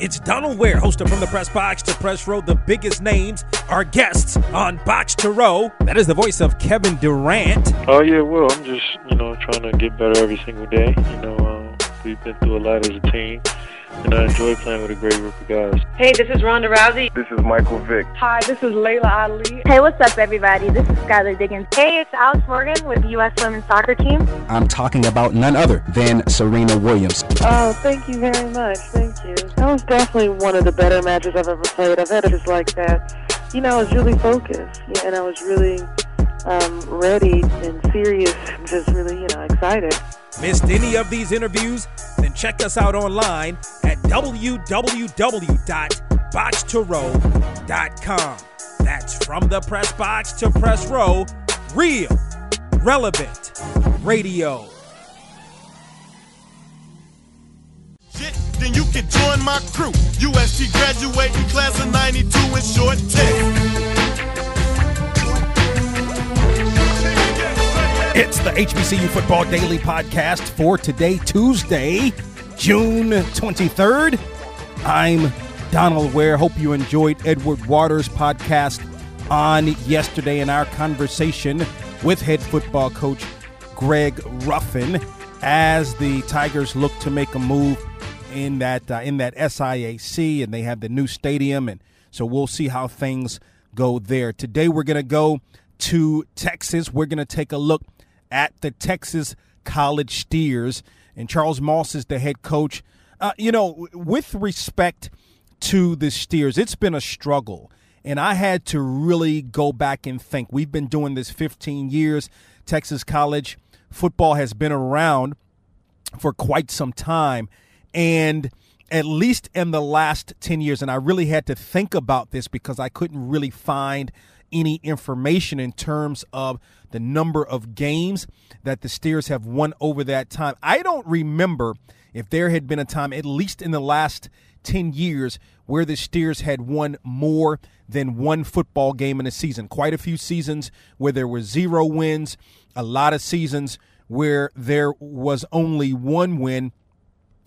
It's Donald Ware, hosted from the press box to press row. The biggest names are guests on Box to Row. That is the voice of Kevin Durant. Oh yeah, well, I'm just you know trying to get better every single day. You know, um, we've been through a lot as a team and I enjoy playing with a great group of guys. Hey, this is Ronda Rousey. This is Michael Vick. Hi, this is Laila Ali. Hey, what's up, everybody? This is Skylar Diggins. Hey, it's Alex Morgan with the U.S. Women's Soccer Team. I'm talking about none other than Serena Williams. Oh, thank you very much. Thank you. That was definitely one of the better matches I've ever played. I've had just like that. You know, I was really focused, and I was really um, ready and serious, and just really, you know, excited. Missed any of these interviews? Check us out online at www.boxtorow.com. That's from the press box to press row, real, relevant radio. then you can join my crew. UST graduating class of 92 in short tech. It's the HBCU Football Daily Podcast for today, Tuesday, June 23rd. I'm Donald Ware. Hope you enjoyed Edward Waters' podcast on yesterday in our conversation with head football coach Greg Ruffin as the Tigers look to make a move in that uh, in that SIAC and they have the new stadium and so we'll see how things go there. Today we're going to go to Texas. We're going to take a look at the Texas College Steers. And Charles Moss is the head coach. Uh, you know, with respect to the Steers, it's been a struggle. And I had to really go back and think. We've been doing this 15 years. Texas College football has been around for quite some time. And at least in the last 10 years, and I really had to think about this because I couldn't really find any information in terms of the number of games that the Steers have won over that time. I don't remember if there had been a time, at least in the last 10 years, where the Steers had won more than one football game in a season. Quite a few seasons where there were zero wins, a lot of seasons where there was only one win.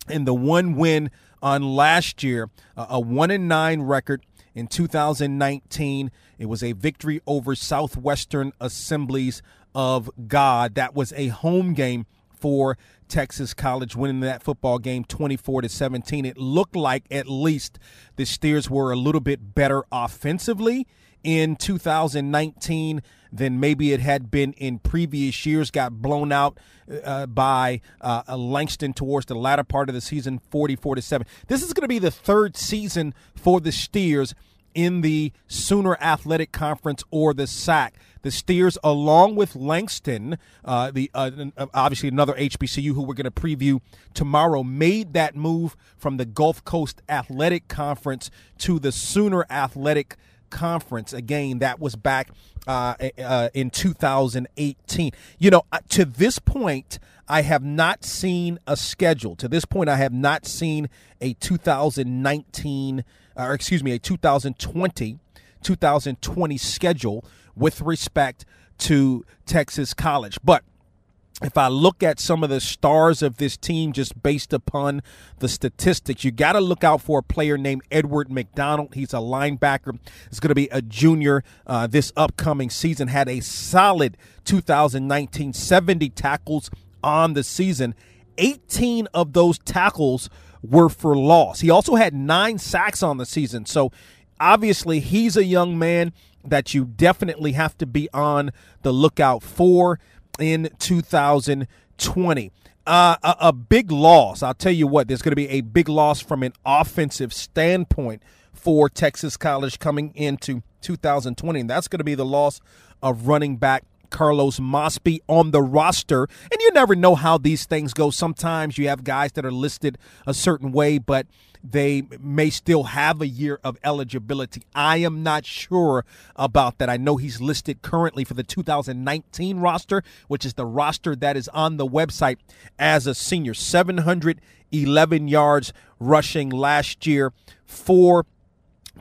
And the one win on last year, a one and nine record in 2019. It was a victory over Southwestern Assemblies of God. That was a home game for Texas College winning that football game 24 to 17. It looked like at least the Steers were a little bit better offensively in 2019 than maybe it had been in previous years. Got blown out uh, by uh, Langston towards the latter part of the season, 44 to 7. This is going to be the third season for the Steers in the Sooner Athletic Conference or the SAC. The Steers, along with Langston, uh, the uh, obviously another HBCU who we're going to preview tomorrow, made that move from the Gulf Coast Athletic Conference to the Sooner Athletic Conference. Again, that was back uh, uh in 2018. You know, to this point, I have not seen a schedule. To this point, I have not seen a 2019 or excuse me, a 2020 2020 schedule with respect to Texas College. But if I look at some of the stars of this team just based upon the statistics, you got to look out for a player named Edward McDonald. He's a linebacker. He's going to be a junior uh, this upcoming season. Had a solid 2019, 70 tackles on the season. 18 of those tackles were for loss. He also had nine sacks on the season. So obviously, he's a young man that you definitely have to be on the lookout for in 2020. Uh, a, a, big loss. I'll tell you what, there's going to be a big loss from an offensive standpoint for Texas College coming into 2020, and that's going to be the loss of running back Carlos Mosby on the roster. And you never know how these things go. Sometimes you have guys that are listed a certain way, but they may still have a year of eligibility. I am not sure about that. I know he's listed currently for the 2019 roster, which is the roster that is on the website as a senior. 711 yards rushing last year for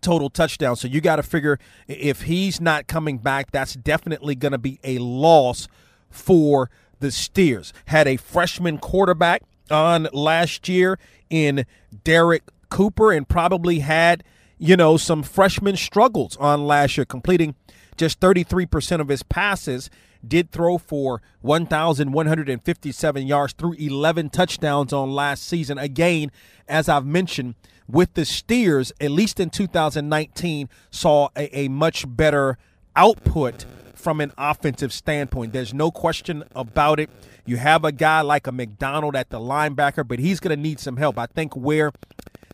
total touchdowns. So you got to figure if he's not coming back, that's definitely going to be a loss for the Steers. Had a freshman quarterback on last year in Derek Cooper and probably had, you know, some freshman struggles on last year, completing just 33% of his passes. Did throw for 1,157 yards through 11 touchdowns on last season. Again, as I've mentioned, with the Steers, at least in 2019, saw a, a much better output from an offensive standpoint. There's no question about it. You have a guy like a McDonald at the linebacker, but he's going to need some help. I think where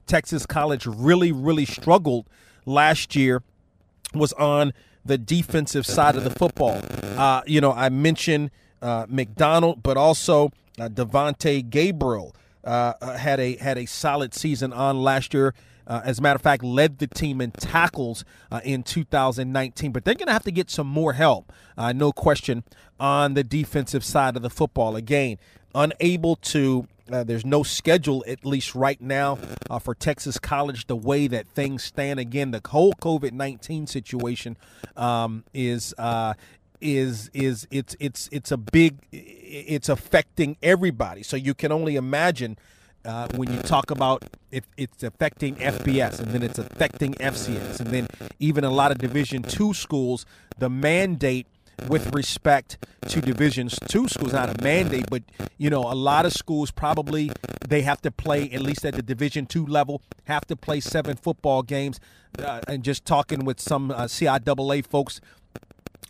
Texas College really, really struggled last year was on the defensive side of the football. Uh, you know, I mentioned uh, McDonald, but also uh, Devontae Gabriel uh, uh, had a had a solid season on last year. Uh, as a matter of fact, led the team in tackles uh, in 2019. But they're going to have to get some more help, uh, no question, on the defensive side of the football. Again, unable to. Uh, there's no schedule, at least right now, for Texas College. The way that things stand, again, the whole COVID 19 situation um, is is is it's it's it's a big it's affecting everybody. So you can only imagine uh, when you talk about if it's affecting FBS and then it's affecting FCS and then even a lot of Division two schools, the mandate with respect to divisions two schools not a mandate but you know a lot of schools probably they have to play at least at the division two level have to play seven football games uh, and just talking with some uh, ciaa folks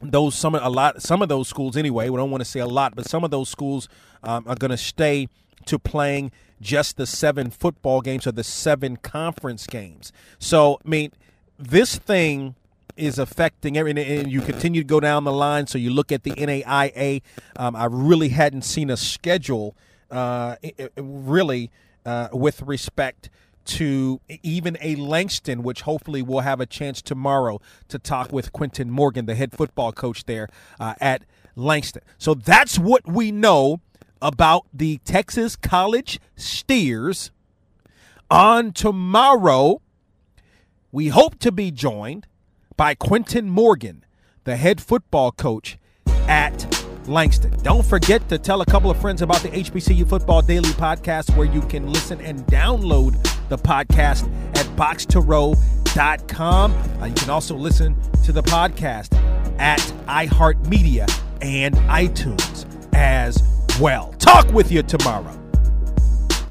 those some a lot some of those schools anyway. We don't want to say a lot, but some of those schools um, are going to stay to playing just the seven football games or the seven conference games. So I mean, this thing is affecting everything, and you continue to go down the line. So you look at the NAIA. Um, I really hadn't seen a schedule uh, really uh, with respect to even a Langston, which hopefully we'll have a chance tomorrow to talk with Quentin Morgan, the head football coach there uh, at Langston. So that's what we know about the Texas College Steers. On tomorrow, we hope to be joined by Quentin Morgan, the head football coach at Langston. Don't forget to tell a couple of friends about the HBCU Football Daily Podcast, where you can listen and download the podcast at box2row.com. Uh, you can also listen to the podcast at iHeartMedia and iTunes as well. Talk with you tomorrow.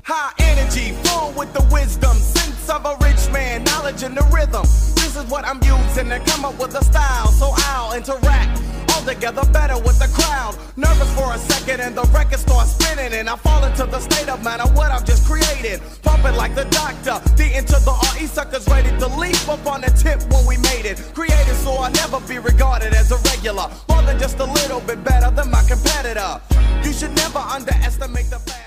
High energy, full with the wisdom, sense of a rich man, knowledge and the rhythm. This is what I'm using to come up with a style, so I'll interact all together better with the crowd. Nervous for a second and the record starts spinning and I fall into the state of mind of what I've just created. Pumping like the doctor, the into the RE suckers ready to leap up on the tip when we made it. Created so I'll never be regarded as a regular. More than just a little bit better than my competitor. You should never underestimate the fact.